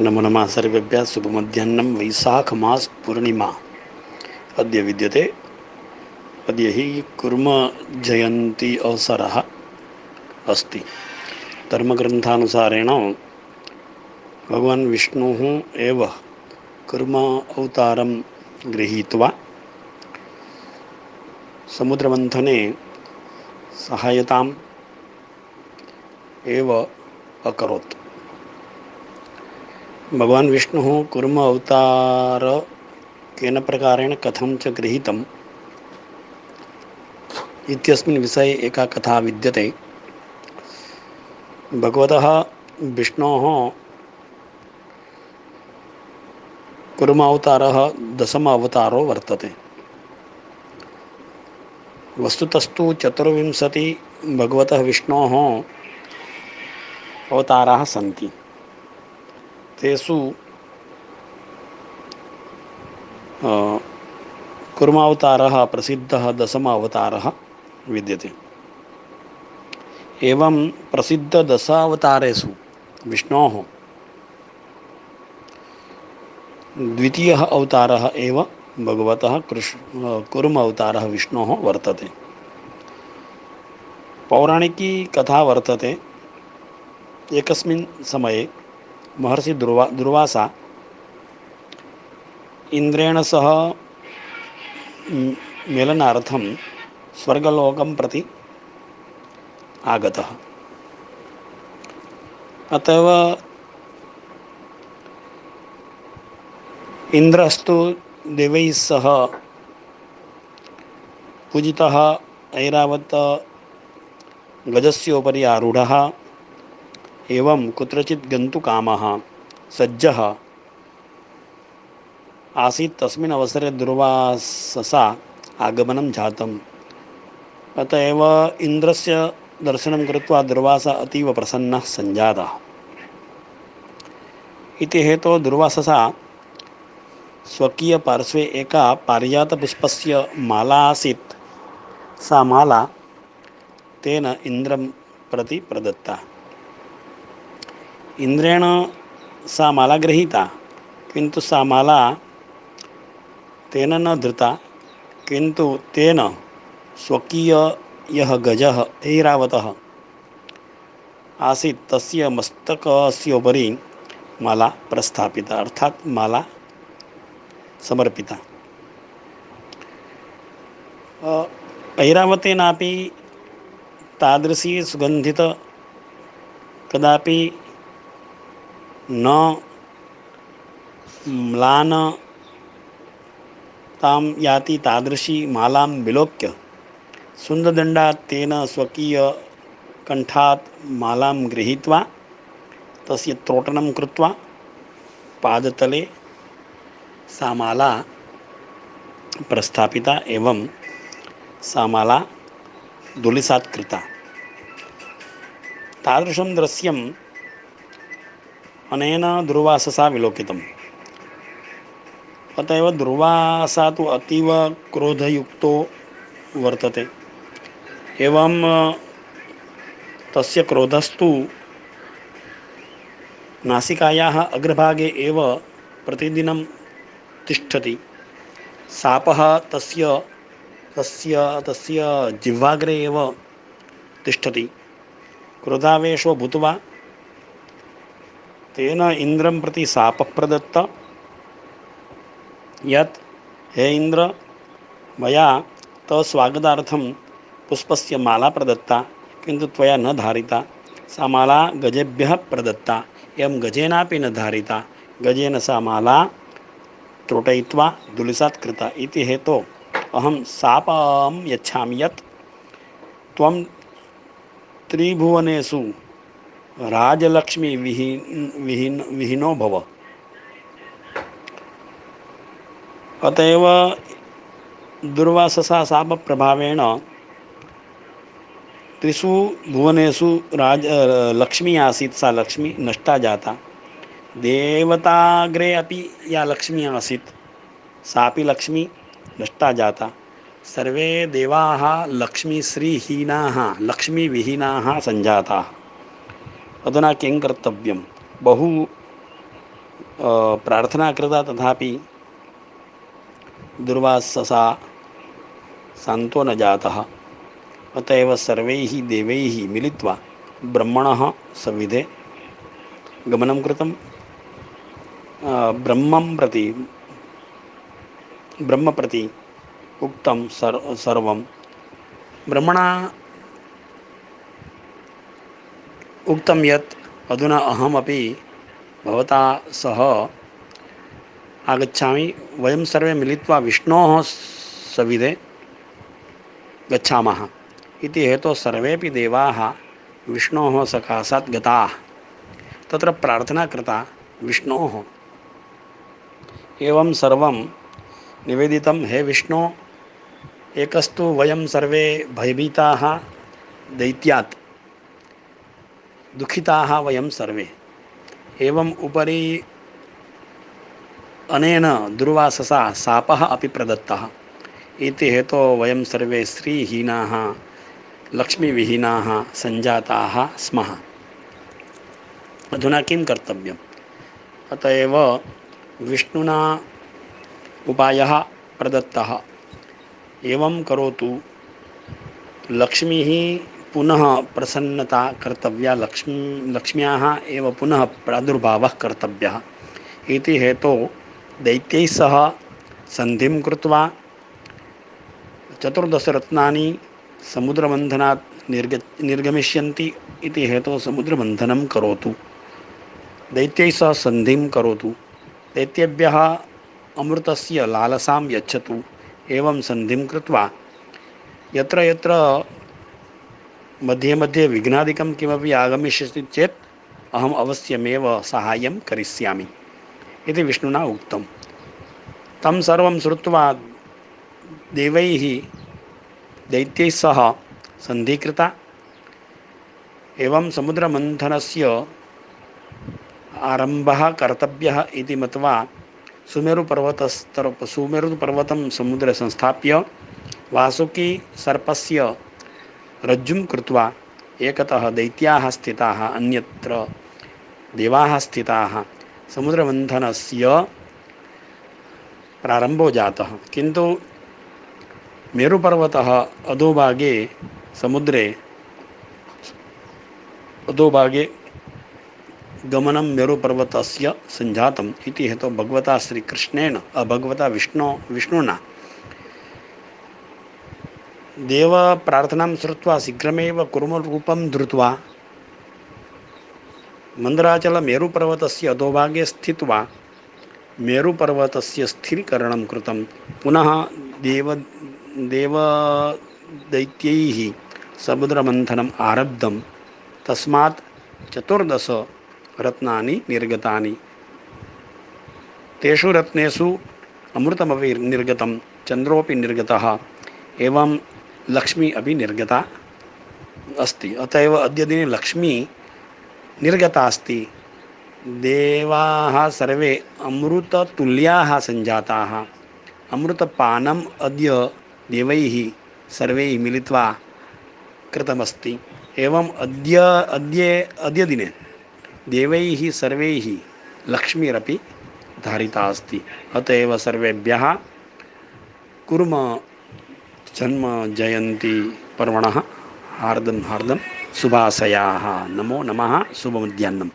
नमो नमः सर्वेभ्यः। शुभमध्याह्नं वैशाखमास पूर्णिमा। अद्य विद्यते। अद्य हि कुर्मजयन्ती अवसरः अस्ति। धर्मग्रन्थानुसारेण भगवान् विष्णुः एव कुर्म अवतारं गृहीत्वा समुद्रमन्थने सहायताम् एव अकरोत्। भगवान् विष्णुः कुर्म अवतार, केन प्रकारेण कथं च गृहीतम्? इत्यस्मिन् विषये एका कथा विद्यते। भगवतः विष्णोः कुर्म अवतारः दशम अवतारो वर्तते। वस्तुतस्तु चतुर्विंशति भगवतः विष्णोः अवताराः सन्ति। तेषु कुर्मावतारः, प्रसिद्धः दशम अवतारः विद्यते। एवं प्रसिद्धदशावतारेषु विष्णोः द्वितीयः अवतारः एव भगवतः कृष्ण कुर्म अवतारः विष्णोः वर्तते। पौराणिकी कथा वर्तते। एकस्मिन् समये महर्षि दुर्वा, दुर्वासा इन्द्रेण सह मेलनार्थं स्वर्गलोकं प्रति आगतः। अत एव इन्द्रस्तु देवैः सह पूजितः ऐरावत् गजस्योपरि आरूढः। एवं कुत्रचित् गन्तुकामः सज्जः। आसीत् तस्मिन् अवसरे दुर्वाससा आगमनं जातम्। अत एव इन्द्रस्य दर्शनं कृत्वा दुर्वासा अतीव प्रसन्नः सञ्जातः। इति हेतोः दुर्वाससा स्वकीयपार्श्वे एका पारिजातपुष्पस्य माला आसीत्। सा माला तेन इन्द्रं प्रति प्रदत्ता। इन्द्रेण सा माला गृहीता किंतु सा माला तेन न धृता किन्तु तेन स्वकीय यः गजः ऐरावतः। आसीत् तस्य मस्तकस्य उपरि माला प्रस्थापिता, अर्थात् माला समर्पिता। ऐरावतेनापि तादृशी सुगन्धित कदापि न, म्लान, तां याति तादृशी मालां विलोक्य। सुन्ददण्डात् तेन स्वकीयकण्ठात् मालां गृहीत्वा, तस्य त्रोटनं कृत्वा, पादतले सा माला प्रस्थापिता एवं सा माला दुलिसात् कृता। तादृशं दृश्यम् अनेन दुर्वाससा विलोकितम्। अत एव दुर्वासा तु अतीव क्रोधयुक्तो वर्तते। एवं तस्य क्रोधस्तु नासिकायाः अग्रभागे एव प्रतिदिनं तिष्ठति। शापः तस्य तस्य तस्य जिह्वाग्रे एव तिष्ठति। क्रोधावेशो भूत्वा तेन इन्द्रं प्रति शापः प्रदत्तः यत्, हे इन्द्र, मया तव स्वागतार्थं पुष्पस्य माला प्रदत्ता, किन्तु त्वया न धारिता। सा माला गजेभ्यः प्रदत्ता एवं गजेनापि न धारिता। गजेन सा माला त्रोटयित्वा दुलिसात् कृता इति हेतोः अहं शापं यच्छामि यत् त्वं त्रिभुवनेषु राजलक्ष्मीविहीन विहीन, विहीनो भव। अत एव दुर्वाससा शापप्रभावेण त्रिषु भुवनेषु राज लक्ष्मी आसीत्, सा लक्ष्मी नष्टा जाता। देवताग्रे अपि या लक्ष्मी आसीत्, सापि लक्ष्मी नष्टा जाता। सर्वे देवाः लक्ष्मीश्रीहीनाः, लक्ष्मीविहीनाः सञ्जाताः। अधुना किं कर्तव्यं? बहु प्रार्थना कृता तथापि दुर्वाससा शान्तो न जातः। अत एव सर्वैः देवैः मिलित्वा ब्रह्मणः सविधे गमनं कृतं। ब्रह्मं प्रति, ब्रह्म प्रति उक्तं सर्, सर्वं। ब्रह्मणा उक्तं यत् अधुना अहमपि भवता सह आगच्छामि। वयं सर्वे मिलित्वा विष्णोः सविधे गच्छामः। इति हेतोः सर्वेपि देवाः विष्णोः सकाशात् गताः। तत्र प्रार्थना कृता विष्णोः। एवं सर्वं निवेदितं, हे विष्णु, एकस्तु वयं सर्वे भयभीताः दैत्यात्। दुःखिताः वयं सर्वे। एवम् उपरि अनेन दुर्वाससा शापः अपि प्रदत्तः। इति हेतोः वयं सर्वे स्त्रीहीनाः, लक्ष्मीविहीनाः सञ्जाताः स्मः। अधुना किं कर्तव्यम्? अत एव विष्णुना उपायः प्रदत्तः। एवं करोतु। लक्ष्मीः पुनः प्रसन्नता कर्तव्या लक्ष्मी, लक्ष्म्याः एव पुनः प्रादुर्भावः कर्तव्यः। इति हेतोः दैत्यैः सह सन्धिं कृत्वा चतुर्दशरत्नानि समुद्रमन्थनात् निर्ग, निर्गमिष्यन्ति इति हेतोः समुद्रमन्थनं करोतु। दैत्यैः सह सन्धिं करोतु। दैत्येभ्यः अमृतस्य लालसां यच्छतु। एवं सन्धिं कृत्वा यत्र यत्र मध्ये मध्ये विघ्नादिकं किमपि आगमिष्यति चेत् अहम् अवश्यमेव साहाय्यं करिष्यामि इति विष्णुना उक्तं तं सर्वं श्रुत्वा देवैः दैत्यैः सह सन्धिकृता, एवं समुद्रमन्थनस्य आरम्भः कर्तव्यः इति मत्वा सुमेरुपर्वतस्तर सुमेरुपर्वतं समुद्रे संस्थाप्य वासुकी सर्पस्य रज्जुं कृत्वा एकतः दैत्याः स्थिताः, अन्यत्र देवाः स्थिताः। समुद्रमन्थनस्य प्रारम्भो जातः। किन्तु मेरुपर्वतः अधोभागे समुद्रे अधोभागे गमनं मेरुपर्वतस्य सञ्जातम् इति हेतु भगवता श्रीकृष्णेन भगवता विष्णो, विष्णुना। देवप्रार्थनां श्रुत्वा शीघ्रमेव कुर्मरूपं धृत्वा मन्दराचलमेरुपर्वतस्य अधोभागे स्थित्वा मेरुपर्वतस्य स्थिरीकरणं कृतं। पुनः देव, देवदैत्यैः समुद्रमन्थनम् आरब्धं। तस्मात् चतुर्दश रत्नानि निर्गतानि। तेषु रत्नेषु अमृतमपि निर्गतं चन्द्रोपि निर्गतः। एवं लक्ष्मी अपि निर्गता अस्ति। अत एव अद्य लक्ष्मी निर्गता अस्ति। देवाः सर्वे अमृततुल्याः सञ्जाताः अमृतपानम् अद्य देवैः सर्वैः मिलित्वा कृतमस्ति। एवम् अद्य अद्य अद्य दिने देवैः सर्वैः लक्ष्मीरपि धारिता अस्ति। अत एव सर्वेभ्यः कुर्म जन्म जयन्ती पर्वणः हार्दं हार्दं शुभाशयाः नमो नमः शुभमध्याह्नम्